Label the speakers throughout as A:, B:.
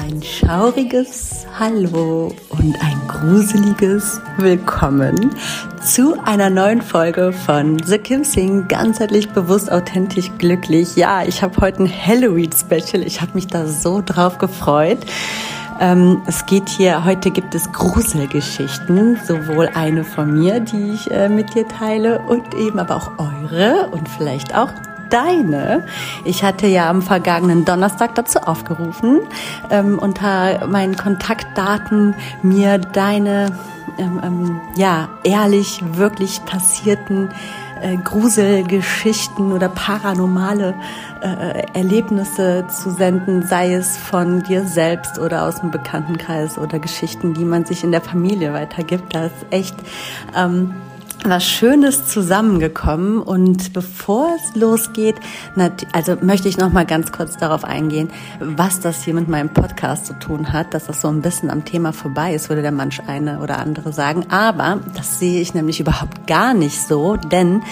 A: ein schauriges Hallo und ein gruseliges Willkommen zu einer neuen Folge von The Kim Sing, ganzheitlich bewusst, authentisch, glücklich. Ja, ich habe heute ein Halloween-Special. Ich habe mich da so drauf gefreut. Ähm, es geht hier, heute gibt es Gruselgeschichten, sowohl eine von mir, die ich äh, mit dir teile, und eben aber auch eure und vielleicht auch deine. Ich hatte ja am vergangenen Donnerstag dazu aufgerufen, ähm, unter meinen Kontaktdaten mir deine ähm, ähm, ja ehrlich wirklich passierten äh, Gruselgeschichten oder paranormale äh, Erlebnisse zu senden, sei es von dir selbst oder aus dem Bekanntenkreis oder Geschichten, die man sich in der Familie weitergibt. Das ist echt ähm, was Schönes zusammengekommen und bevor es losgeht, also möchte ich noch mal ganz kurz darauf eingehen, was das hier mit meinem Podcast zu tun hat, dass das so ein bisschen am Thema vorbei ist, würde der manch eine oder andere sagen. Aber das sehe ich nämlich überhaupt gar nicht so, denn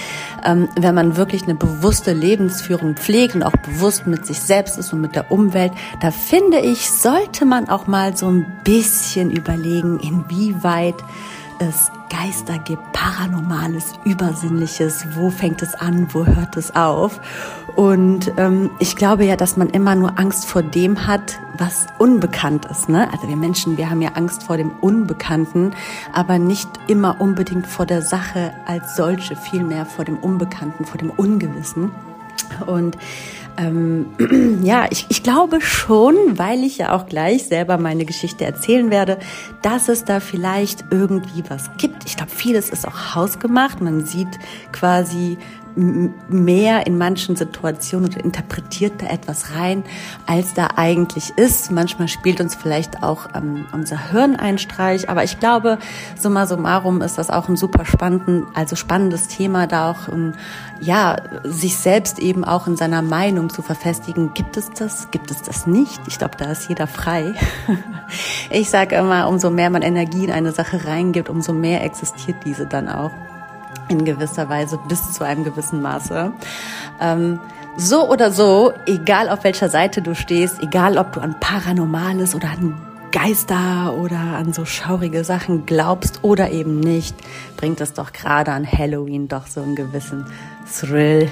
A: ähm, wenn man wirklich eine bewusste Lebensführung pflegt und auch bewusst mit sich selbst ist und mit der Umwelt, da finde ich, sollte man auch mal so ein bisschen überlegen, inwieweit es Geister gibt, Paranormales, Übersinnliches, wo fängt es an, wo hört es auf? Und ähm, ich glaube ja, dass man immer nur Angst vor dem hat, was unbekannt ist. Ne? Also wir Menschen, wir haben ja Angst vor dem Unbekannten, aber nicht immer unbedingt vor der Sache als solche, vielmehr vor dem Unbekannten, vor dem Ungewissen. Und ähm, ja, ich, ich glaube schon, weil ich ja auch gleich selber meine Geschichte erzählen werde, dass es da vielleicht irgendwie was gibt. Ich glaube, vieles ist auch hausgemacht. Man sieht quasi mehr in manchen Situationen oder interpretiert da etwas rein, als da eigentlich ist. Manchmal spielt uns vielleicht auch ähm, unser Hirn ein Streich, aber ich glaube, summa summarum ist das auch ein super spannenden, also spannendes Thema, da auch um, ja, sich selbst eben auch in seiner Meinung zu verfestigen. Gibt es das? Gibt es das nicht? Ich glaube, da ist jeder frei. ich sage immer, umso mehr man Energie in eine Sache reingibt, umso mehr existiert diese dann auch in gewisser Weise bis zu einem gewissen Maße. Ähm, so oder so, egal auf welcher Seite du stehst, egal ob du an Paranormales oder an Geister oder an so schaurige Sachen glaubst oder eben nicht, bringt es doch gerade an Halloween doch so einen gewissen Thrill,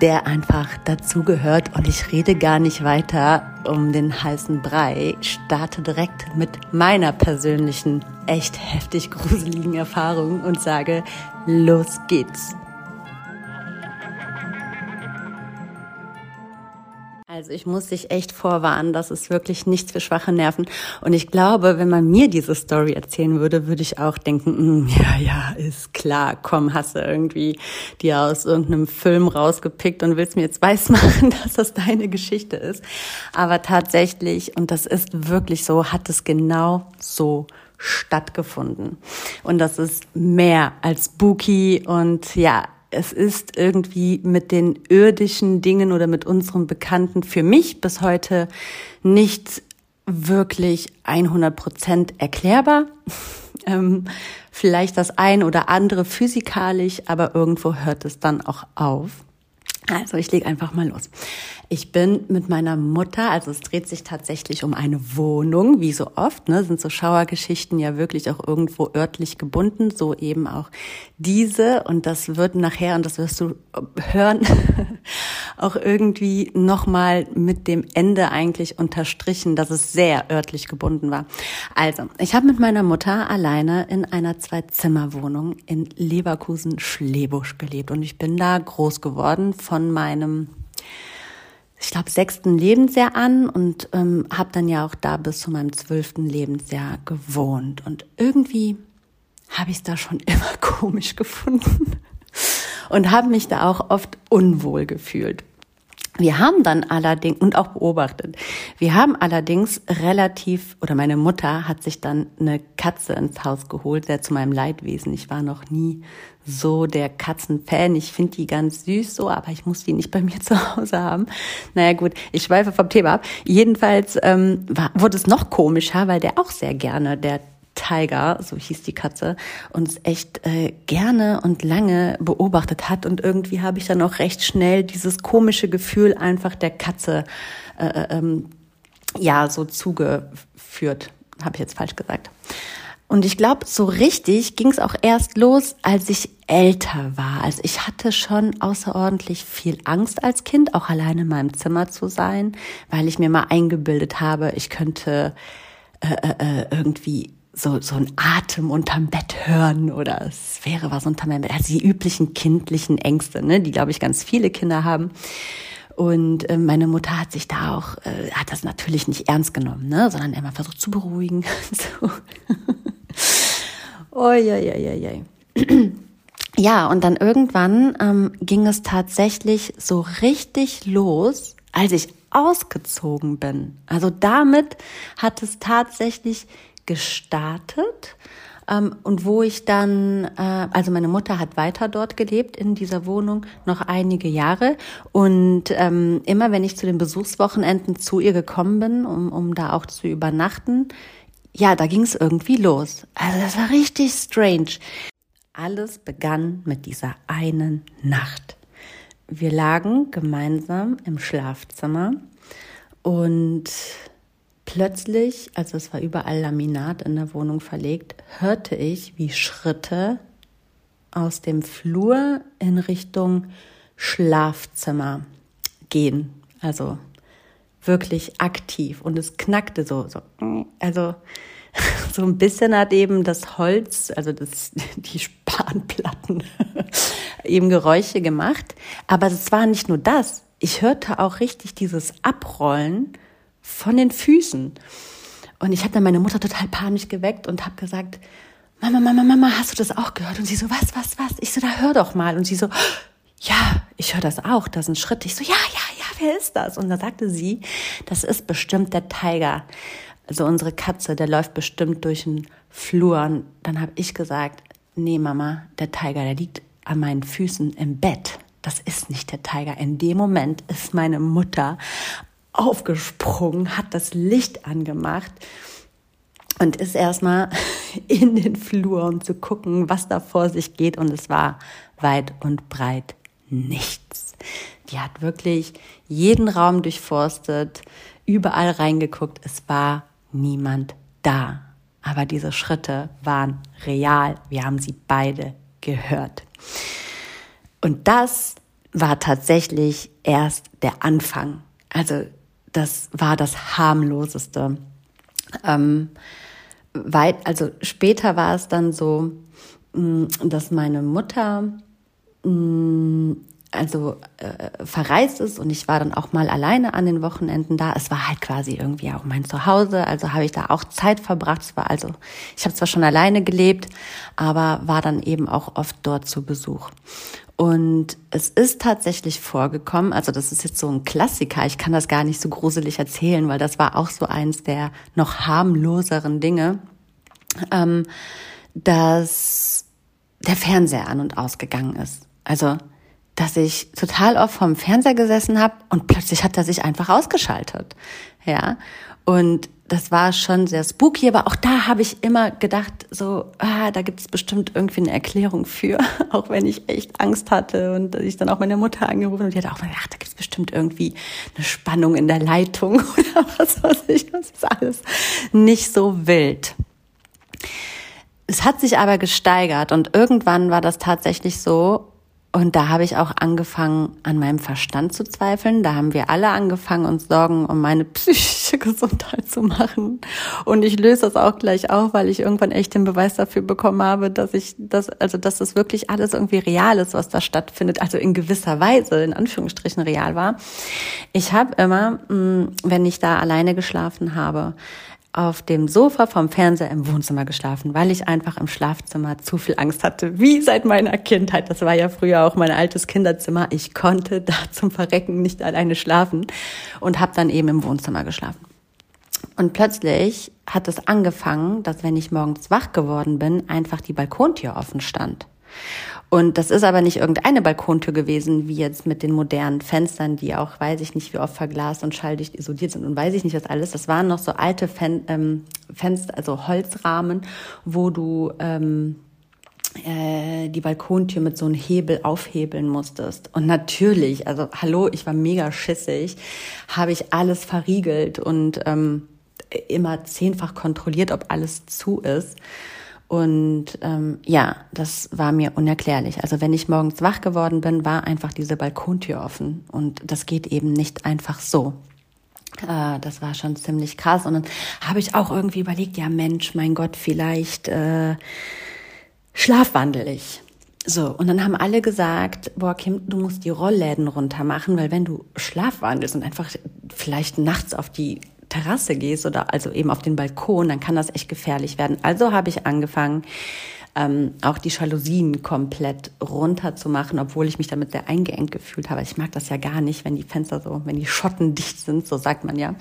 A: der einfach dazugehört. Und ich rede gar nicht weiter um den heißen Brei, starte direkt mit meiner persönlichen, echt heftig gruseligen Erfahrung und sage, los geht's. Also ich muss dich echt vorwarnen, das ist wirklich nichts für schwache Nerven. Und ich glaube, wenn man mir diese Story erzählen würde, würde ich auch denken, mm, ja, ja, ist klar, komm, hast du irgendwie dir aus irgendeinem Film rausgepickt und willst mir jetzt weismachen, dass das deine Geschichte ist. Aber tatsächlich, und das ist wirklich so, hat es genau so stattgefunden. Und das ist mehr als spooky und ja, es ist irgendwie mit den irdischen Dingen oder mit unserem Bekannten für mich bis heute nicht wirklich 100 Prozent erklärbar. ähm, vielleicht das ein oder andere physikalisch, aber irgendwo hört es dann auch auf. Also ich lege einfach mal los. Ich bin mit meiner Mutter, also es dreht sich tatsächlich um eine Wohnung, wie so oft, ne, sind so Schauergeschichten ja wirklich auch irgendwo örtlich gebunden, so eben auch diese und das wird nachher, und das wirst du hören, auch irgendwie nochmal mit dem Ende eigentlich unterstrichen, dass es sehr örtlich gebunden war. Also, ich habe mit meiner Mutter alleine in einer Zwei-Zimmer-Wohnung in Leverkusen-Schlebusch gelebt und ich bin da groß geworden von meinem ich glaube, sechsten Lebensjahr an und ähm, habe dann ja auch da bis zu meinem zwölften Lebensjahr gewohnt. Und irgendwie habe ich es da schon immer komisch gefunden und habe mich da auch oft unwohl gefühlt. Wir haben dann allerdings, und auch beobachtet, wir haben allerdings relativ, oder meine Mutter hat sich dann eine Katze ins Haus geholt, sehr zu meinem Leidwesen. Ich war noch nie so der Katzenfan. Ich finde die ganz süß so, aber ich muss die nicht bei mir zu Hause haben. Naja gut, ich schweife vom Thema ab. Jedenfalls ähm, war, wurde es noch komischer, weil der auch sehr gerne, der Tiger, so hieß die Katze, uns echt äh, gerne und lange beobachtet hat. Und irgendwie habe ich dann auch recht schnell dieses komische Gefühl einfach der Katze äh, äh ähm, ja so zugeführt. Habe ich jetzt falsch gesagt. Und ich glaube, so richtig ging es auch erst los, als ich älter war. Also ich hatte schon außerordentlich viel Angst als Kind, auch alleine in meinem Zimmer zu sein, weil ich mir mal eingebildet habe, ich könnte äh, äh, äh irgendwie so, so ein Atem unterm Bett hören oder es wäre was unterm Bett. Also die üblichen kindlichen Ängste, ne, die, glaube ich, ganz viele Kinder haben. Und äh, meine Mutter hat sich da auch, äh, hat das natürlich nicht ernst genommen, ne, sondern immer versucht zu beruhigen. oh, ja, ja, ja, ja. Ja, und dann irgendwann ähm, ging es tatsächlich so richtig los, als ich ausgezogen bin. Also damit hat es tatsächlich gestartet. Ähm, und wo ich dann, äh, also meine Mutter hat weiter dort gelebt in dieser Wohnung noch einige Jahre. Und ähm, immer wenn ich zu den Besuchswochenenden zu ihr gekommen bin, um, um da auch zu übernachten, ja, da ging es irgendwie los. Also das war richtig strange. Alles begann mit dieser einen Nacht. Wir lagen gemeinsam im Schlafzimmer und Plötzlich, also es war überall Laminat in der Wohnung verlegt, hörte ich, wie Schritte aus dem Flur in Richtung Schlafzimmer gehen. Also wirklich aktiv und es knackte so, so also so ein bisschen hat eben das Holz, also das, die Spanplatten eben Geräusche gemacht. Aber es war nicht nur das. Ich hörte auch richtig dieses Abrollen von den Füßen. Und ich habe dann meine Mutter total panisch geweckt und habe gesagt, Mama, Mama, Mama, hast du das auch gehört? Und sie so, was, was, was? Ich so, da hör doch mal. Und sie so, ja, ich höre das auch, das ist ein Schritt. Ich so, ja, ja, ja, wer ist das? Und da sagte sie, das ist bestimmt der Tiger. Also unsere Katze, der läuft bestimmt durch den Flur. Und dann habe ich gesagt, nee, Mama, der Tiger, der liegt an meinen Füßen im Bett. Das ist nicht der Tiger. In dem Moment ist meine Mutter aufgesprungen, hat das Licht angemacht und ist erstmal in den Flur, um zu gucken, was da vor sich geht. Und es war weit und breit nichts. Die hat wirklich jeden Raum durchforstet, überall reingeguckt. Es war niemand da. Aber diese Schritte waren real. Wir haben sie beide gehört. Und das war tatsächlich erst der Anfang. Also das war das harmloseste. Ähm, weit, also später war es dann so, mm, dass meine Mutter mm, also äh, verreist ist und ich war dann auch mal alleine an den Wochenenden da. Es war halt quasi irgendwie auch mein Zuhause, also habe ich da auch Zeit verbracht. Es war also, ich habe zwar schon alleine gelebt, aber war dann eben auch oft dort zu Besuch. Und es ist tatsächlich vorgekommen, also das ist jetzt so ein Klassiker, ich kann das gar nicht so gruselig erzählen, weil das war auch so eins der noch harmloseren Dinge, ähm, dass der Fernseher an und ausgegangen ist. Also, dass ich total oft vom Fernseher gesessen habe und plötzlich hat er sich einfach ausgeschaltet. Ja. Und das war schon sehr spooky, aber auch da habe ich immer gedacht, so, ah, da gibt es bestimmt irgendwie eine Erklärung für, auch wenn ich echt Angst hatte und ich dann auch meine Mutter angerufen und die hat auch gedacht, da gibt es bestimmt irgendwie eine Spannung in der Leitung oder was weiß ich, das ist alles nicht so wild. Es hat sich aber gesteigert und irgendwann war das tatsächlich so, Und da habe ich auch angefangen, an meinem Verstand zu zweifeln. Da haben wir alle angefangen, uns Sorgen um meine psychische Gesundheit zu machen. Und ich löse das auch gleich auf, weil ich irgendwann echt den Beweis dafür bekommen habe, dass ich das, also dass das wirklich alles irgendwie real ist, was da stattfindet. Also in gewisser Weise, in Anführungsstrichen real war. Ich habe immer, mm, wenn ich da alleine geschlafen habe, auf dem Sofa vom Fernseher im Wohnzimmer geschlafen, weil ich einfach im Schlafzimmer zu viel Angst hatte, wie seit meiner Kindheit. Das war ja früher auch mein altes Kinderzimmer. Ich konnte da zum Verrecken nicht alleine schlafen und habe dann eben im Wohnzimmer geschlafen. Und plötzlich hat es angefangen, dass wenn ich morgens wach geworden bin, einfach die Balkontür offen stand. Und das ist aber nicht irgendeine Balkontür gewesen, wie jetzt mit den modernen Fenstern, die auch, weiß ich nicht, wie oft verglast und schalldicht isoliert sind und weiß ich nicht was alles. Das waren noch so alte Fen ähm, Fenster, also Holzrahmen, wo du ähm, äh, die Balkontür mit so einem Hebel aufhebeln musstest. Und natürlich, also hallo, ich war mega schissig, habe ich alles verriegelt und ähm, immer zehnfach kontrolliert, ob alles zu ist. Und ähm, ja, das war mir unerklärlich. Also wenn ich morgens wach geworden bin, war einfach diese Balkontür offen. Und das geht eben nicht einfach so. Äh, das war schon ziemlich krass. Und dann habe ich auch irgendwie überlegt, ja Mensch, mein Gott, vielleicht äh, schlafwandel ich. So, und dann haben alle gesagt, boah, Kim, du musst die Rollläden runter machen, weil wenn du schlafwandelst und einfach vielleicht nachts auf die Terrasse gehst oder also eben auf den Balkon, dann kann das echt gefährlich werden. Also habe ich angefangen, ähm, auch die Jalousien komplett runter zu machen, obwohl ich mich damit sehr eingeengt gefühlt habe. Ich mag das ja gar nicht, wenn die Fenster so, wenn die Schotten dicht sind, so sagt man ja.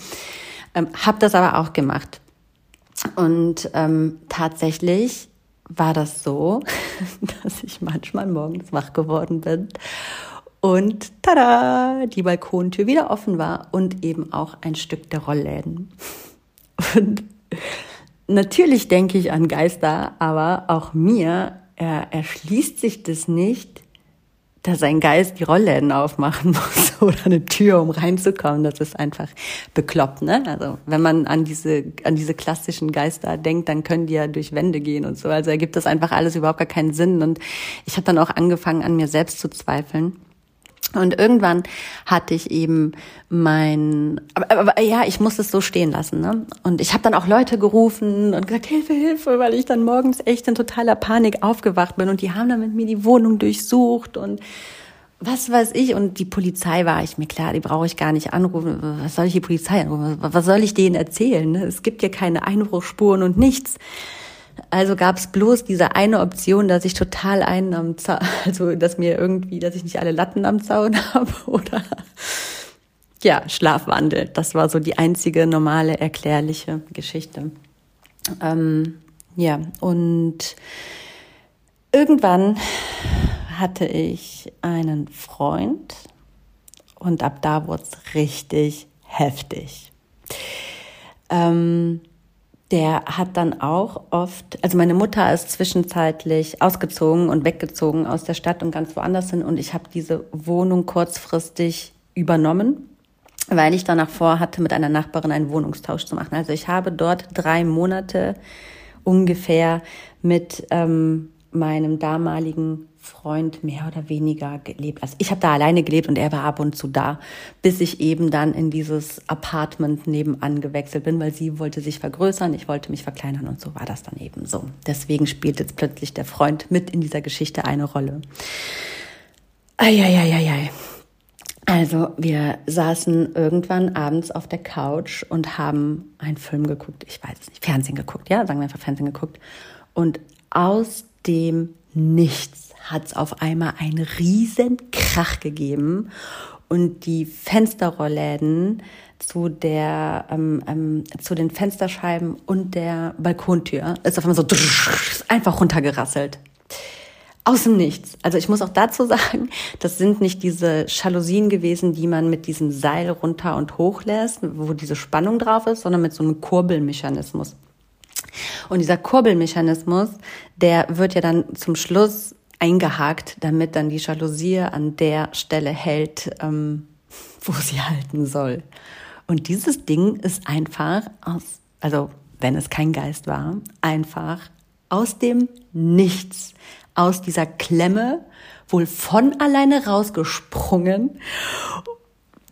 A: Ähm, hab das aber auch gemacht. Und ähm, tatsächlich war das so, dass ich manchmal morgens wach geworden bin und tada, die Balkontür wieder offen war und eben auch ein Stück der Rollläden. Und natürlich denke ich an Geister, aber auch mir er, erschließt sich das nicht, dass ein Geist die Rollläden aufmachen muss oder eine Tür, um reinzukommen. Das ist einfach bekloppt, ne? Also wenn man an diese an diese klassischen Geister denkt, dann können die ja durch Wände gehen und so. Also ergibt das einfach alles überhaupt gar keinen Sinn. Und ich habe dann auch angefangen, an mir selbst zu zweifeln und irgendwann hatte ich eben mein, aber, aber ja, ich muss es so stehen lassen. Ne? Und ich habe dann auch Leute gerufen und gesagt, Hilfe, Hilfe, weil ich dann morgens echt in totaler Panik aufgewacht bin. Und die haben dann mit mir die Wohnung durchsucht und was weiß ich. Und die Polizei war ich mir klar, die brauche ich gar nicht anrufen. Was soll ich die Polizei anrufen? Was soll ich denen erzählen? Ne? Es gibt ja keine Einbruchspuren und nichts. Also gab es bloß diese eine Option, dass ich total einen am Zaun, also dass mir irgendwie, dass ich nicht alle Latten am Zaun habe oder ja, Schlafwandel. Das war so die einzige normale, erklärliche Geschichte. Ähm, ja, und irgendwann hatte ich einen Freund und ab da wurde es richtig heftig. Ähm, der hat dann auch oft, also meine Mutter ist zwischenzeitlich ausgezogen und weggezogen aus der Stadt und ganz woanders hin und ich habe diese Wohnung kurzfristig übernommen, weil ich danach vorhatte, mit einer Nachbarin einen Wohnungstausch zu machen. Also ich habe dort drei Monate ungefähr mit ähm, meinem damaligen Freund mehr oder weniger gelebt. Also ich habe da alleine gelebt und er war ab und zu da, bis ich eben dann in dieses Apartment nebenan gewechselt bin, weil sie wollte sich vergrößern, ich wollte mich verkleinern und so war das dann eben so. Deswegen spielt jetzt plötzlich der Freund mit in dieser Geschichte eine Rolle. Eieieiei. Also wir saßen irgendwann abends auf der Couch und haben einen Film geguckt, ich weiß es nicht, Fernsehen geguckt, ja, sagen wir einfach Fernsehen geguckt. Und aus dem Nichts hat es auf einmal einen riesen Krach gegeben und die Fensterrollläden zu der ähm, ähm, zu den Fensterscheiben und der Balkontür ist auf einmal so einfach runtergerasselt. Aus dem Nichts. Also ich muss auch dazu sagen, das sind nicht diese Jalousien gewesen, die man mit diesem Seil runter und hoch lässt, wo diese Spannung drauf ist, sondern mit so einem Kurbelmechanismus. Und dieser Kurbelmechanismus, der wird ja dann zum Schluss eingehakt, damit dann die Jalousie an der Stelle hält, ähm, wo sie halten soll. Und dieses Ding ist einfach aus, also wenn es kein Geist war, einfach aus dem Nichts, aus dieser Klemme, wohl von alleine rausgesprungen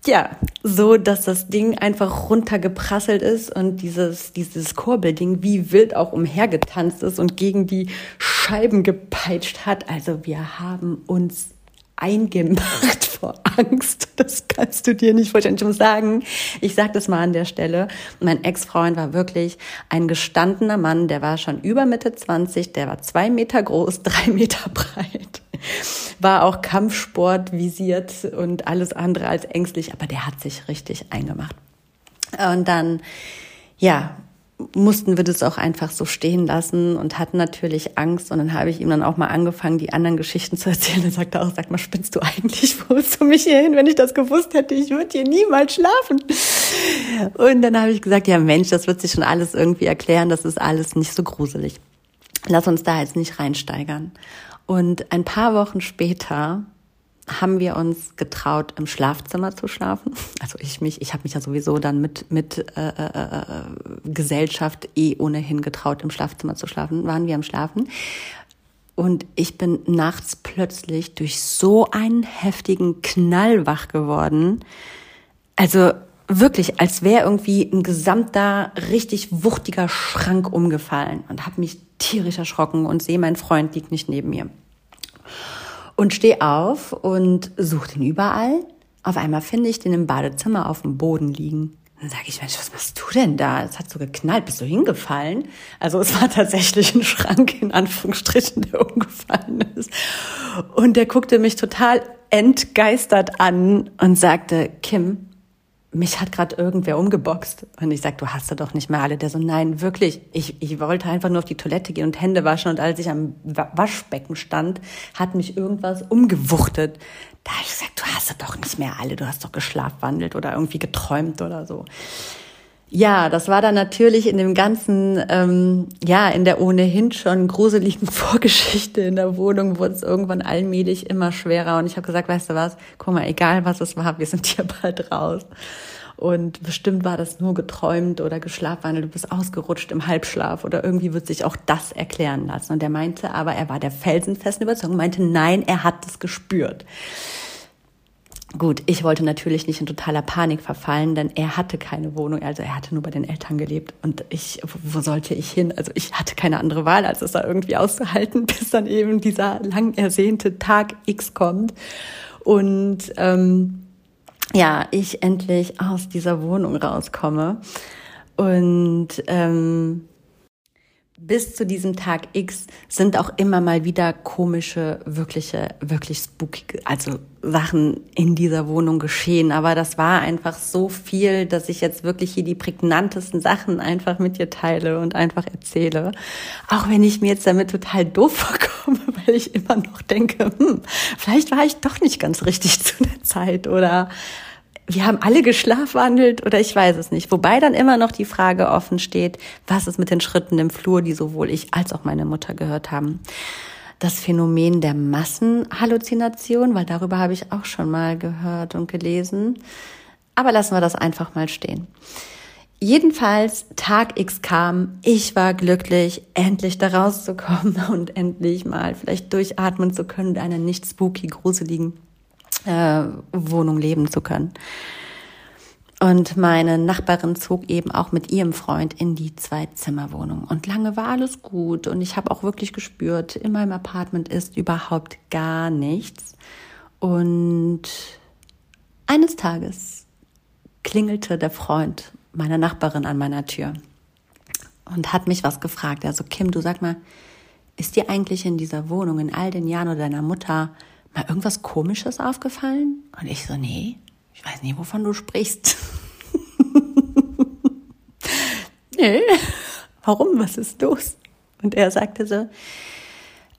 A: ja, so, dass das Ding einfach runtergeprasselt ist und dieses, dieses Kurbelding wie wild auch umhergetanzt ist und gegen die Scheiben gepeitscht hat. Also wir haben uns eingemacht vor Angst. Das kannst du dir nicht vorstellen. Sagen, ich sage das mal an der Stelle. Mein Ex-Freund war wirklich ein gestandener Mann. Der war schon über Mitte 20. Der war zwei Meter groß, drei Meter breit war auch Kampfsport visiert und alles andere als ängstlich, aber der hat sich richtig eingemacht. Und dann, ja, mussten wir das auch einfach so stehen lassen und hatten natürlich Angst. Und dann habe ich ihm dann auch mal angefangen, die anderen Geschichten zu erzählen. Er sagte auch, sag mal, spinnst du eigentlich? Wo holst du mich hier hin? Wenn ich das gewusst hätte, ich würde hier niemals schlafen. Und dann habe ich gesagt, ja Mensch, das wird sich schon alles irgendwie erklären. Das ist alles nicht so gruselig. Lass uns da jetzt nicht reinsteigern. Und ein paar Wochen später haben wir uns getraut, im Schlafzimmer zu schlafen. Also ich mich, ich habe mich ja sowieso dann mit mit äh, äh, äh, Gesellschaft eh ohnehin getraut, im Schlafzimmer zu schlafen. Waren wir am Schlafen und ich bin nachts plötzlich durch so einen heftigen Knall wach geworden. Also wirklich, als wäre irgendwie ein gesamter, richtig wuchtiger Schrank umgefallen und habe mich tierisch erschrocken und sehe, mein Freund liegt nicht neben mir. Und stehe auf und suche den überall. Auf einmal finde ich den im Badezimmer auf dem Boden liegen. Dann sage ich, Mensch, was machst du denn da? Es hat so geknallt, bist du hingefallen? Also es war tatsächlich ein Schrank, in Anführungsstrichen, der umgefallen ist. Und der guckte mich total entgeistert an und sagte, Kim, mich hat gerade irgendwer umgeboxt. Und ich sag, du hast da doch nicht mehr alle. Der so, nein, wirklich. Ich, ich wollte einfach nur auf die Toilette gehen und Hände waschen. Und als ich am Waschbecken stand, hat mich irgendwas umgewuchtet. Da habe ich gesagt, du hast da doch nicht mehr alle. Du hast doch geschlafwandelt oder irgendwie geträumt oder so. Ja, das war dann natürlich in dem ganzen, ähm, ja, in der ohnehin schon gruseligen Vorgeschichte in der Wohnung wurde es irgendwann allmählich immer schwerer. Und ich habe gesagt, weißt du was, guck mal, egal was es war, wir sind hier bald raus. Und bestimmt war das nur geträumt oder geschlafwandelt, du bist ausgerutscht im Halbschlaf oder irgendwie wird sich auch das erklären lassen. Und er meinte aber, er war der felsenfesten Überzeugung, meinte, nein, er hat es gespürt. Gut, ich wollte natürlich nicht in totaler Panik verfallen, denn er hatte keine Wohnung, also er hatte nur bei den Eltern gelebt. Und ich, wo sollte ich hin? Also ich hatte keine andere Wahl, als es da irgendwie auszuhalten, bis dann eben dieser lang ersehnte Tag X kommt. Und ähm, ja, ich endlich aus dieser Wohnung rauskomme. Und ähm, bis zu diesem Tag X sind auch immer mal wieder komische, wirkliche, wirklich spooky, also Sachen in dieser Wohnung geschehen. Aber das war einfach so viel, dass ich jetzt wirklich hier die prägnantesten Sachen einfach mit dir teile und einfach erzähle. Auch wenn ich mir jetzt damit total doof vorkomme, weil ich immer noch denke, hm, vielleicht war ich doch nicht ganz richtig zu der Zeit oder wir haben alle geschlafwandelt oder ich weiß es nicht. Wobei dann immer noch die Frage offen steht, was ist mit den Schritten im Flur, die sowohl ich als auch meine Mutter gehört haben. Das Phänomen der Massenhalluzination, weil darüber habe ich auch schon mal gehört und gelesen. Aber lassen wir das einfach mal stehen. Jedenfalls, Tag X kam, ich war glücklich, endlich da rauszukommen und endlich mal vielleicht durchatmen zu können und einer nicht spooky, gruseligen äh, Wohnung leben zu können. Und meine Nachbarin zog eben auch mit ihrem Freund in die Zwei-Zimmer-Wohnung. Und lange war alles gut. Und ich habe auch wirklich gespürt, in meinem Apartment ist überhaupt gar nichts. Und eines Tages klingelte der Freund meiner Nachbarin an meiner Tür und hat mich was gefragt. Also Kim, du sag mal, ist dir eigentlich in dieser Wohnung in all den Jahren oder deiner Mutter mal irgendwas Komisches aufgefallen? Und ich so, nee, ich weiß nie, wovon du sprichst. nee, warum? Was ist los? Und er sagte so,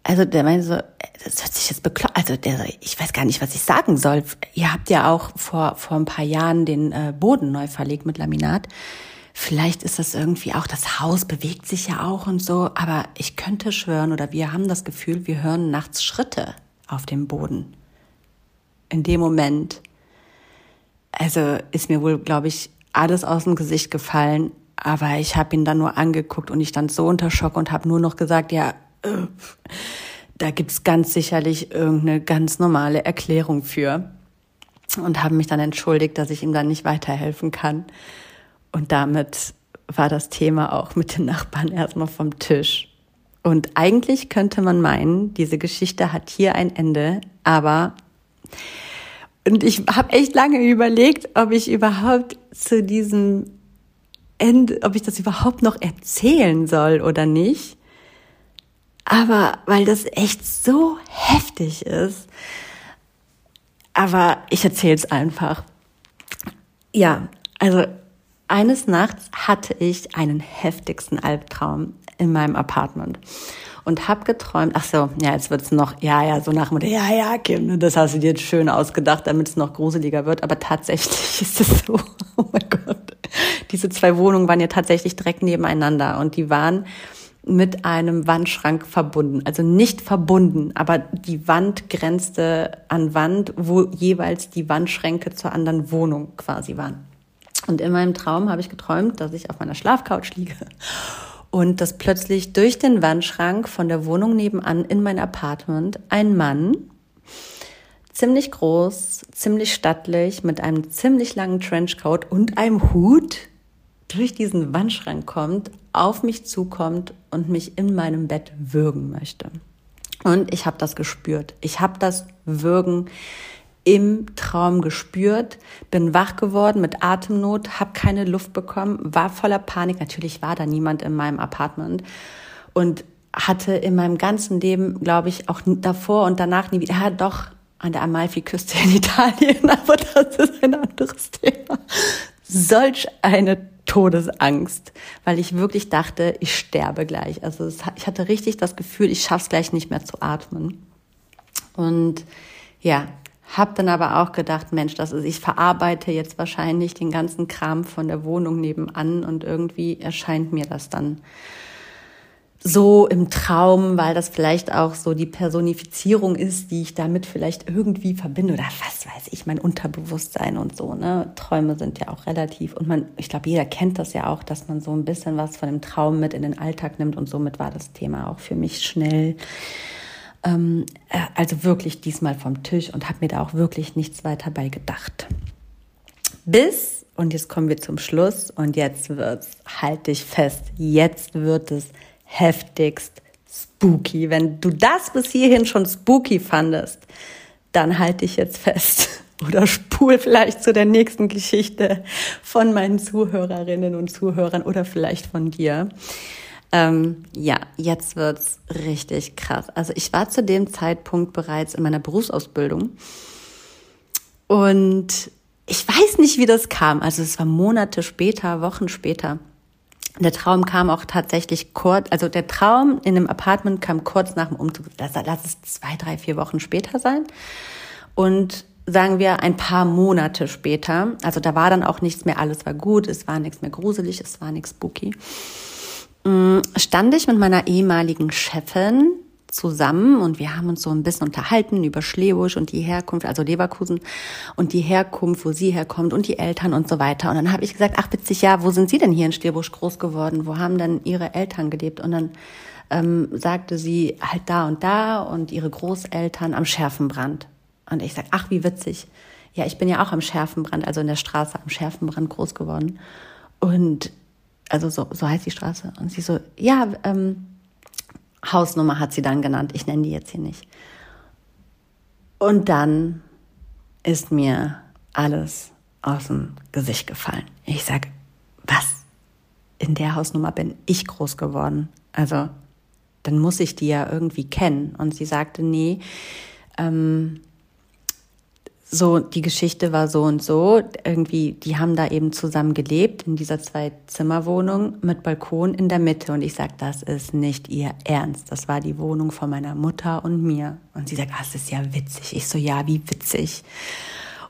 A: also der meinte so, das hört sich jetzt bekloppt, also der, ich weiß gar nicht, was ich sagen soll. Ihr habt ja auch vor, vor ein paar Jahren den äh, Boden neu verlegt mit Laminat. Vielleicht ist das irgendwie auch, das Haus bewegt sich ja auch und so, aber ich könnte schwören oder wir haben das Gefühl, wir hören nachts Schritte auf dem Boden. In dem Moment, also ist mir wohl, glaube ich, alles aus dem Gesicht gefallen. Aber ich habe ihn dann nur angeguckt und ich stand so unter Schock und habe nur noch gesagt, ja, äh, da gibt's ganz sicherlich irgendeine ganz normale Erklärung für. Und habe mich dann entschuldigt, dass ich ihm dann nicht weiterhelfen kann. Und damit war das Thema auch mit den Nachbarn erstmal vom Tisch. Und eigentlich könnte man meinen, diese Geschichte hat hier ein Ende, aber und ich habe echt lange überlegt, ob ich überhaupt zu diesem Ende, ob ich das überhaupt noch erzählen soll oder nicht. Aber weil das echt so heftig ist. Aber ich erzähle es einfach. Ja, also eines Nachts hatte ich einen heftigsten Albtraum in meinem Apartment und habe geträumt, ach so, ja, jetzt wird's noch, ja, ja, so nach dem ja, ja, Kim, das hast du dir jetzt schön ausgedacht, damit es noch gruseliger wird, aber tatsächlich ist es so, oh mein Gott, diese zwei Wohnungen waren ja tatsächlich direkt nebeneinander und die waren mit einem Wandschrank verbunden. Also nicht verbunden, aber die Wand grenzte an Wand, wo jeweils die Wandschränke zur anderen Wohnung quasi waren. Und in meinem Traum habe ich geträumt, dass ich auf meiner Schlafcouch liege und dass plötzlich durch den Wandschrank von der Wohnung nebenan in mein Apartment ein Mann, ziemlich groß, ziemlich stattlich, mit einem ziemlich langen Trenchcoat und einem Hut durch diesen Wandschrank kommt, auf mich zukommt und mich in meinem Bett würgen möchte. Und ich habe das gespürt. Ich habe das Würgen im Traum gespürt, bin wach geworden mit Atemnot, habe keine Luft bekommen, war voller Panik. Natürlich war da niemand in meinem Apartment und hatte in meinem ganzen Leben, glaube ich, auch davor und danach nie wieder, ja doch, an der Amalfi-Küste in Italien, aber das ist ein anderes Thema. Solch eine Todesangst, weil ich wirklich dachte, ich sterbe gleich. Also es, ich hatte richtig das Gefühl, ich schaff's gleich nicht mehr zu atmen. Und ja, hab dann aber auch gedacht, Mensch, das ist, ich verarbeite jetzt wahrscheinlich den ganzen Kram von der Wohnung nebenan und irgendwie erscheint mir das dann so im Traum, weil das vielleicht auch so die Personifizierung ist, die ich damit vielleicht irgendwie verbinde oder was weiß ich, mein Unterbewusstsein und so, ne? Träume sind ja auch relativ und man, ich glaube, jeder kennt das ja auch, dass man so ein bisschen was von dem Traum mit in den Alltag nimmt und somit war das Thema auch für mich schnell ähm, äh, also wirklich diesmal vom Tisch und habe mir da auch wirklich nichts weiter bei gedacht. Bis, und jetzt kommen wir zum Schluss und jetzt wird's, halt dich fest, jetzt wird es heftigst spooky. Wenn du das bis hierhin schon spooky fandest, dann halt dich jetzt fest oder spul vielleicht zu der nächsten Geschichte von meinen Zuhörerinnen und Zuhörern oder vielleicht von dir. Ähm, ja, jetzt wird's richtig krass. Also ich war zu dem Zeitpunkt bereits in meiner Berufsausbildung und ich weiß nicht, wie das kam. Also es war Monate später, Wochen später. Der Traum kam auch tatsächlich kurz, also der Traum in dem Apartment kam kurz nach dem Umzug. Lass, lass es zwei, drei, vier Wochen später sein. Und sagen wir ein paar Monate später, also da war dann auch nichts mehr, alles war gut, es war nichts mehr gruselig, es war nichts spooky. Mm, stand ich mit meiner ehemaligen Chefin zusammen und wir haben uns so ein bisschen unterhalten über Schlebusch und die Herkunft, also Leverkusen und die Herkunft, wo sie herkommt und die Eltern und so weiter. Und dann habe ich gesagt, ach witzig, ja, wo sind Sie denn hier in Schlebusch groß geworden? Wo haben denn Ihre Eltern gelebt? Und dann ähm, sagte sie halt da und da und ihre Großeltern am Schärfenbrand. Und ich sag, ach wie witzig. Ja, ich bin ja auch am Schärfenbrand, also in der Straße am Schärfenbrand groß geworden. Und also so, so heißt die Straße. Und sie so, ja, ähm, Hausnummer hat sie dann genannt. Ich nenne die jetzt hier nicht. Und dann ist mir alles aus dem Gesicht gefallen. Ich sage, was? In der Hausnummer bin ich groß geworden. Also, dann muss ich die ja irgendwie kennen. Und sie sagte, nee, ähm, so, die Geschichte war so und so. Irgendwie, die haben da eben zusammen gelebt in dieser Zwei-Zimmer-Wohnung mit Balkon in der Mitte. Und ich sag, das ist nicht ihr Ernst. Das war die Wohnung von meiner Mutter und mir. Und sie sagt, ah, das ist ja witzig. Ich so, ja, wie witzig.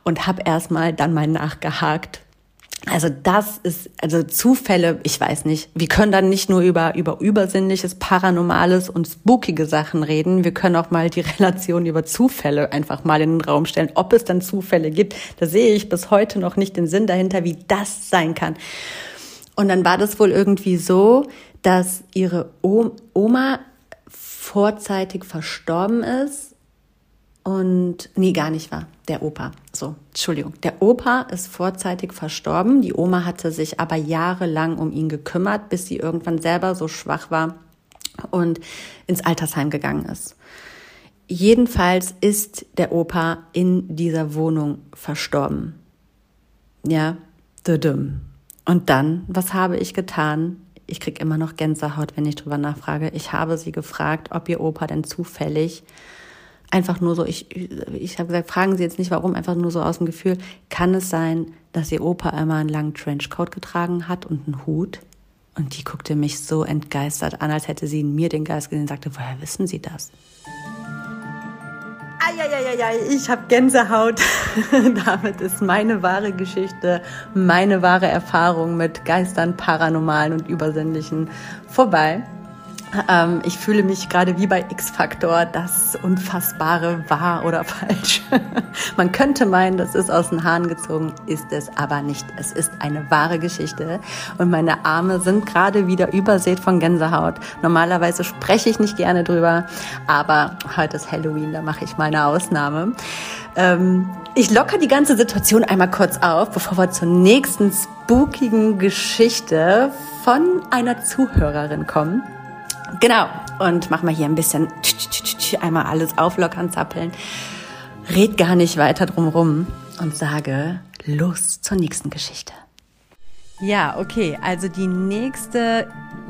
A: Und hab erstmal dann mal nachgehakt, also das ist, also Zufälle, ich weiß nicht. Wir können dann nicht nur über, über Übersinnliches, Paranormales und spookige Sachen reden. Wir können auch mal die Relation über Zufälle einfach mal in den Raum stellen. Ob es dann Zufälle gibt, da sehe ich bis heute noch nicht den Sinn dahinter, wie das sein kann. Und dann war das wohl irgendwie so, dass ihre Oma vorzeitig verstorben ist und nee, gar nicht war. Der Opa. So, Entschuldigung. Der Opa ist vorzeitig verstorben. Die Oma hatte sich aber jahrelang um ihn gekümmert, bis sie irgendwann selber so schwach war und ins Altersheim gegangen ist. Jedenfalls ist der Opa in dieser Wohnung verstorben. Ja, und dann, was habe ich getan? Ich krieg immer noch Gänsehaut, wenn ich drüber nachfrage. Ich habe sie gefragt, ob ihr Opa denn zufällig einfach nur so, ich, ich habe gesagt, fragen Sie jetzt nicht warum, einfach nur so aus dem Gefühl, kann es sein, dass Ihr Opa immer einen langen Trenchcoat getragen hat und einen Hut? Und die guckte mich so entgeistert an, als hätte sie in mir den Geist gesehen und sagte, woher wissen Sie das? Eieieiei, ich habe Gänsehaut. Damit ist meine wahre Geschichte, meine wahre Erfahrung mit Geistern, Paranormalen und Übersinnlichen vorbei. Ähm, ich fühle mich gerade wie bei X-Factor, das Unfassbare wahr oder falsch. Man könnte meinen, das ist aus den Haaren gezogen, ist es aber nicht. Es ist eine wahre Geschichte und meine Arme sind gerade wieder übersät von Gänsehaut. Normalerweise spreche ich nicht gerne drüber, aber heute ist Halloween, da mache ich mal eine Ausnahme. Ähm, ich locker die ganze Situation einmal kurz auf, bevor wir zur nächsten spookigen Geschichte von einer Zuhörerin kommen. Genau. Und mach mal hier ein bisschen einmal alles auflockern, zappeln. Red gar nicht weiter drumrum und sage los zur nächsten Geschichte. Ja, okay. Also die nächste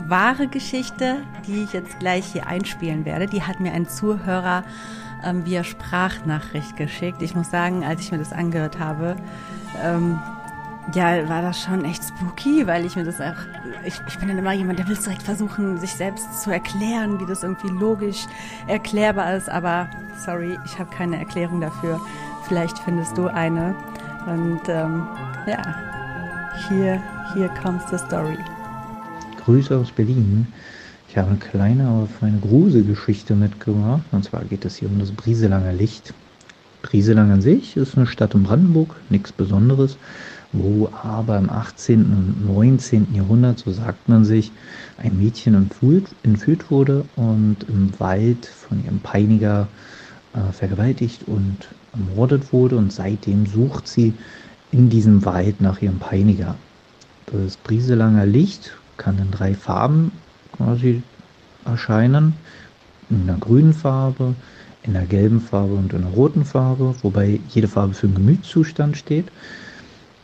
A: wahre Geschichte, die ich jetzt gleich hier einspielen werde, die hat mir ein Zuhörer ähm, via Sprachnachricht geschickt. Ich muss sagen, als ich mir das angehört habe, ähm, ja, war das schon echt spooky, weil ich mir das auch, ich, ich bin dann immer jemand, der will direkt versuchen, sich selbst zu erklären, wie das irgendwie logisch erklärbar ist, aber sorry, ich habe keine Erklärung dafür. Vielleicht findest du eine. Und ähm, ja, hier, hier kommt die Story.
B: Grüße aus Berlin. Ich habe eine kleine, aber feine Gruselgeschichte mitgebracht. Und zwar geht es hier um das Brieselanger Licht. Brieselang an sich ist eine Stadt in Brandenburg, nichts Besonderes wo aber im 18. und 19. Jahrhundert, so sagt man sich, ein Mädchen entführt, wurde und im Wald von ihrem Peiniger äh, vergewaltigt und ermordet wurde und seitdem sucht sie in diesem Wald nach ihrem Peiniger. Das Brieselanger Licht kann in drei Farben quasi erscheinen, in einer grünen Farbe, in einer gelben Farbe und in einer roten Farbe, wobei jede Farbe für einen Gemütszustand steht.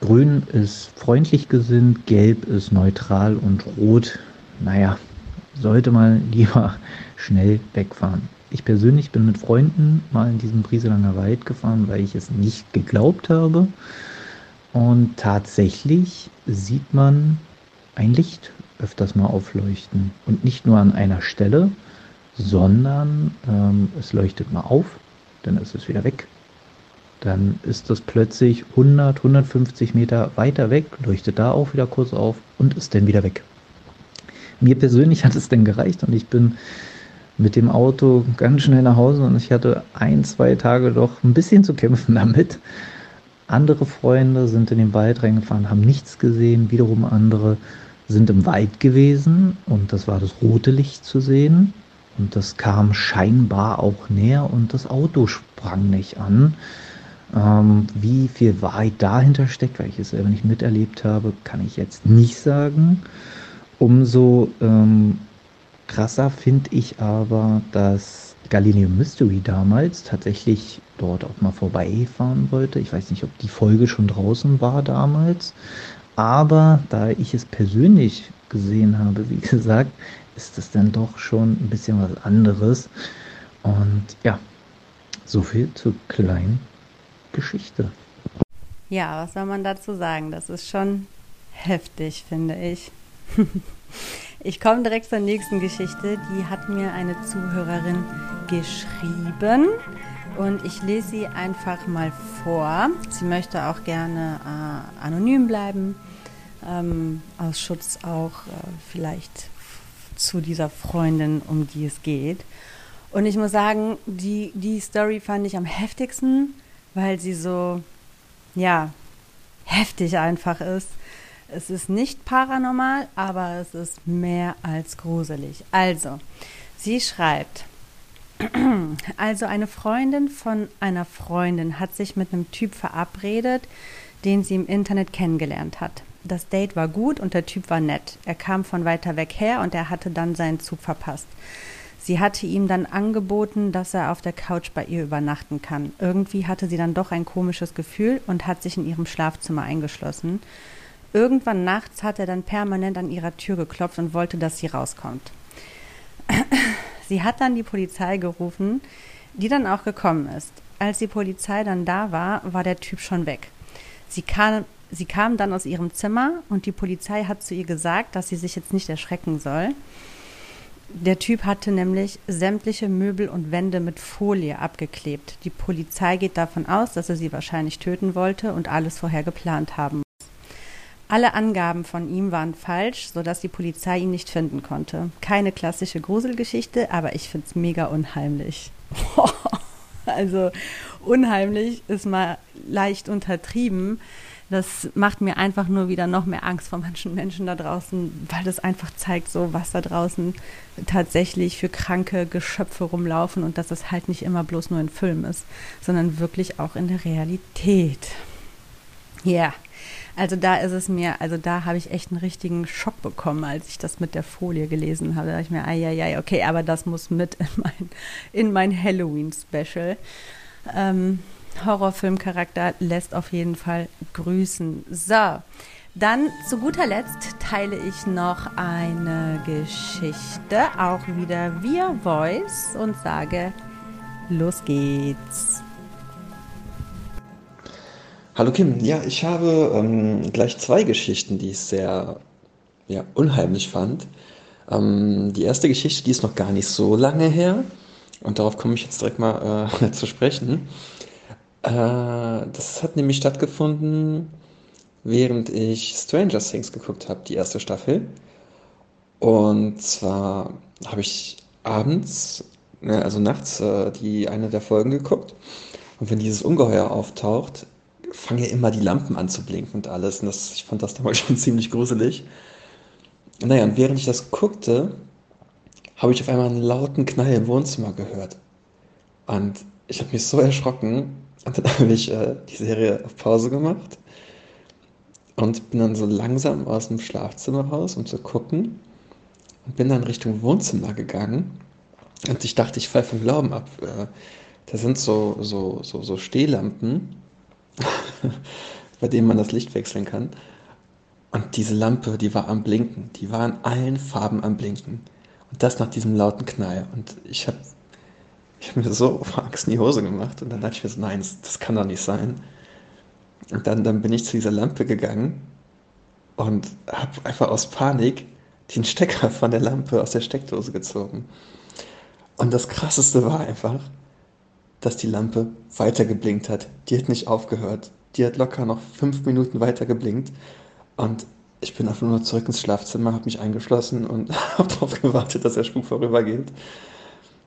B: Grün ist freundlich gesinnt, Gelb ist neutral und Rot, naja, sollte man lieber schnell wegfahren. Ich persönlich bin mit Freunden mal in diesem Brieselanger Wald gefahren, weil ich es nicht geglaubt habe. Und tatsächlich sieht man ein Licht öfters mal aufleuchten. Und nicht nur an einer Stelle, sondern ähm, es leuchtet mal auf, dann ist es wieder weg dann ist das plötzlich 100, 150 Meter weiter weg, leuchtet da auch wieder kurz auf und ist dann wieder weg. Mir persönlich hat es dann gereicht und ich bin mit dem Auto ganz schnell nach Hause und ich hatte ein, zwei Tage doch ein bisschen zu kämpfen damit. Andere Freunde sind in den Wald reingefahren, haben nichts gesehen. Wiederum andere sind im Wald gewesen und das war das rote Licht zu sehen. Und das kam scheinbar auch näher und das Auto sprang nicht an. Ähm, wie viel Wahrheit dahinter steckt, weil ich es selber nicht miterlebt habe, kann ich jetzt nicht sagen. Umso ähm, krasser finde ich aber, dass Galileo Mystery damals tatsächlich dort auch mal vorbeifahren wollte. Ich weiß nicht, ob die Folge schon draußen war damals. Aber da ich es persönlich gesehen habe, wie gesagt, ist es dann doch schon ein bisschen was anderes. Und ja, so viel zu klein Geschichte.
A: Ja, was soll man dazu sagen? Das ist schon heftig, finde ich. Ich komme direkt zur nächsten Geschichte. Die hat mir eine Zuhörerin geschrieben und ich lese sie einfach mal vor. Sie möchte auch gerne äh, anonym bleiben, ähm, aus Schutz auch äh, vielleicht zu dieser Freundin, um die es geht. Und ich muss sagen, die, die Story fand ich am heftigsten, weil sie so, ja, heftig einfach ist. Es ist nicht paranormal, aber es ist mehr als gruselig. Also, sie schreibt, also eine Freundin von einer Freundin hat sich mit einem Typ verabredet, den sie im Internet kennengelernt hat. Das Date war gut und der Typ war nett. Er kam von weiter weg her und er hatte dann seinen Zug verpasst. Sie hatte ihm dann angeboten, dass er auf der Couch bei ihr übernachten kann. Irgendwie hatte sie dann doch ein komisches Gefühl und hat sich in ihrem Schlafzimmer eingeschlossen. Irgendwann nachts hat er dann permanent an ihrer Tür geklopft und wollte, dass sie rauskommt. Sie hat dann die Polizei gerufen, die dann auch gekommen ist. Als die Polizei dann da war, war der Typ schon weg. Sie kam, sie kam dann aus ihrem Zimmer und die Polizei hat zu ihr gesagt, dass sie sich jetzt nicht erschrecken soll. Der Typ hatte nämlich sämtliche Möbel und Wände mit Folie abgeklebt. Die Polizei geht davon aus, dass er sie wahrscheinlich töten wollte und alles vorher geplant haben alle Angaben von ihm waren falsch, sodass die Polizei ihn nicht finden konnte. Keine klassische Gruselgeschichte, aber ich finde es mega unheimlich. also unheimlich ist mal leicht untertrieben. Das macht mir einfach nur wieder noch mehr Angst vor manchen Menschen da draußen, weil das einfach zeigt, so was da draußen tatsächlich für kranke Geschöpfe rumlaufen und dass es halt nicht immer bloß nur ein Film ist, sondern wirklich auch in der Realität. Ja. Yeah. Also da ist es mir, also da habe ich echt einen richtigen Schock bekommen, als ich das mit der Folie gelesen habe. Da dachte ich mir, ai, okay, aber das muss mit in mein, in mein Halloween-Special. Ähm, Horrorfilmcharakter lässt auf jeden Fall grüßen. So, dann zu guter Letzt teile ich noch eine Geschichte, auch wieder via Voice und sage, los geht's.
C: Hallo Kim, ja, ich habe ähm, gleich zwei Geschichten, die ich sehr ja, unheimlich fand. Ähm, die erste Geschichte, die ist noch gar nicht so lange her und darauf komme ich jetzt direkt mal äh, zu sprechen. Äh, das hat nämlich stattgefunden, während ich Stranger Things geguckt habe, die erste Staffel. Und zwar habe ich abends, ne, also nachts, äh, die eine der Folgen geguckt. Und wenn dieses Ungeheuer auftaucht, fangen ja immer die Lampen an zu blinken und alles. Und das, ich fand das damals schon ziemlich gruselig. Naja, und während ich das guckte, habe ich auf einmal einen lauten Knall im Wohnzimmer gehört. Und ich habe mich so erschrocken. Und dann habe ich äh, die Serie auf Pause gemacht und bin dann so langsam aus dem Schlafzimmer raus, um zu gucken. Und bin dann Richtung Wohnzimmer gegangen. Und ich dachte, ich falle vom Glauben ab. Äh, da sind so, so, so, so Stehlampen bei dem man das Licht wechseln kann. Und diese Lampe, die war am Blinken. Die war in allen Farben am Blinken. Und das nach diesem lauten Knall. Und ich habe ich hab mir so vor Angst in die Hose gemacht. Und dann dachte ich mir so, nein, das, das kann doch nicht sein. Und dann, dann bin ich zu dieser Lampe gegangen und habe einfach aus Panik den Stecker von der Lampe aus der Steckdose gezogen. Und das Krasseste war einfach, dass die Lampe weiter geblinkt hat. Die hat nicht aufgehört. Die hat locker noch fünf Minuten weiter geblinkt. Und ich bin einfach nur zurück ins Schlafzimmer, habe mich eingeschlossen und habe darauf gewartet, dass der Spuk vorübergeht.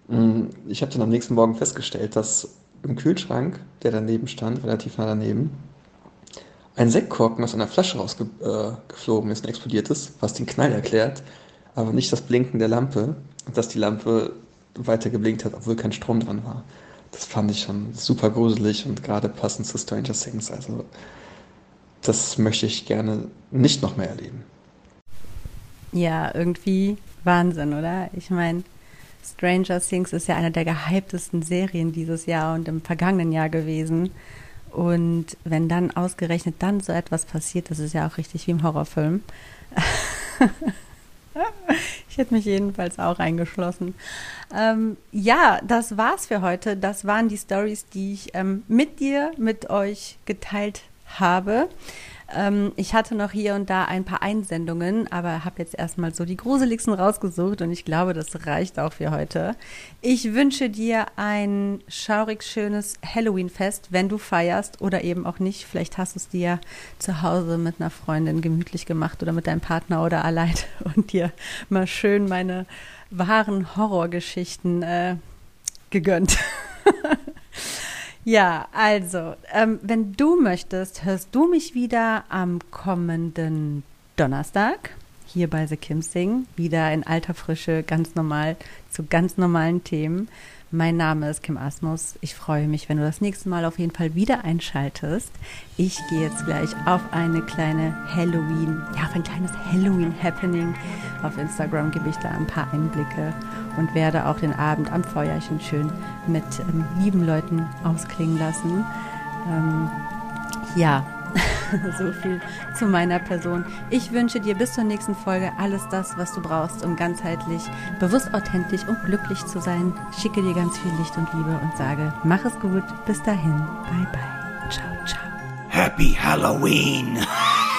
C: Mm, ich habe dann am nächsten Morgen festgestellt, dass im Kühlschrank, der daneben stand, relativ nah daneben, ein Sektkorken aus einer Flasche rausgeflogen ist und explodiert ist, was den Knall erklärt, aber nicht das Blinken der Lampe dass die Lampe weiter geblinkt hat, obwohl kein Strom dran war das fand ich schon super gruselig und gerade passend zu Stranger Things. Also das möchte ich gerne nicht noch mehr erleben.
A: Ja, irgendwie Wahnsinn, oder? Ich meine, Stranger Things ist ja eine der gehyptesten Serien dieses Jahr und im vergangenen Jahr gewesen. Und wenn dann ausgerechnet dann so etwas passiert, das ist ja auch richtig wie im Horrorfilm. Ich hätte mich jedenfalls auch eingeschlossen. Ähm, ja, das war's für heute. Das waren die Stories, die ich ähm, mit dir, mit euch geteilt habe. Ähm, ich hatte noch hier und da ein paar Einsendungen, aber habe jetzt erstmal so die gruseligsten rausgesucht und ich glaube, das reicht auch für heute. Ich wünsche dir ein schaurig schönes Halloween-Fest, wenn du feierst oder eben auch nicht. Vielleicht hast du es dir zu Hause mit einer Freundin gemütlich gemacht oder mit deinem Partner oder allein und dir mal schön meine wahren Horrorgeschichten äh, gegönnt. Ja, also, ähm, wenn du möchtest, hörst du mich wieder am kommenden Donnerstag hier bei The Kim Sing. Wieder in alter Frische, ganz normal, zu ganz normalen Themen. Mein Name ist Kim Asmus. Ich freue mich, wenn du das nächste Mal auf jeden Fall wieder einschaltest. Ich gehe jetzt gleich auf eine kleine Halloween, ja, auf ein kleines Halloween-Happening. Auf Instagram gebe ich da ein paar Einblicke und werde auch den Abend am Feuerchen schön mit ähm, lieben Leuten ausklingen lassen. Ähm, ja, so viel zu meiner Person. Ich wünsche dir bis zur nächsten Folge alles das, was du brauchst, um ganzheitlich, bewusst authentisch und glücklich zu sein. Schicke dir ganz viel Licht und Liebe und sage, mach es gut. Bis dahin. Bye bye. Ciao, ciao.
D: Happy Halloween!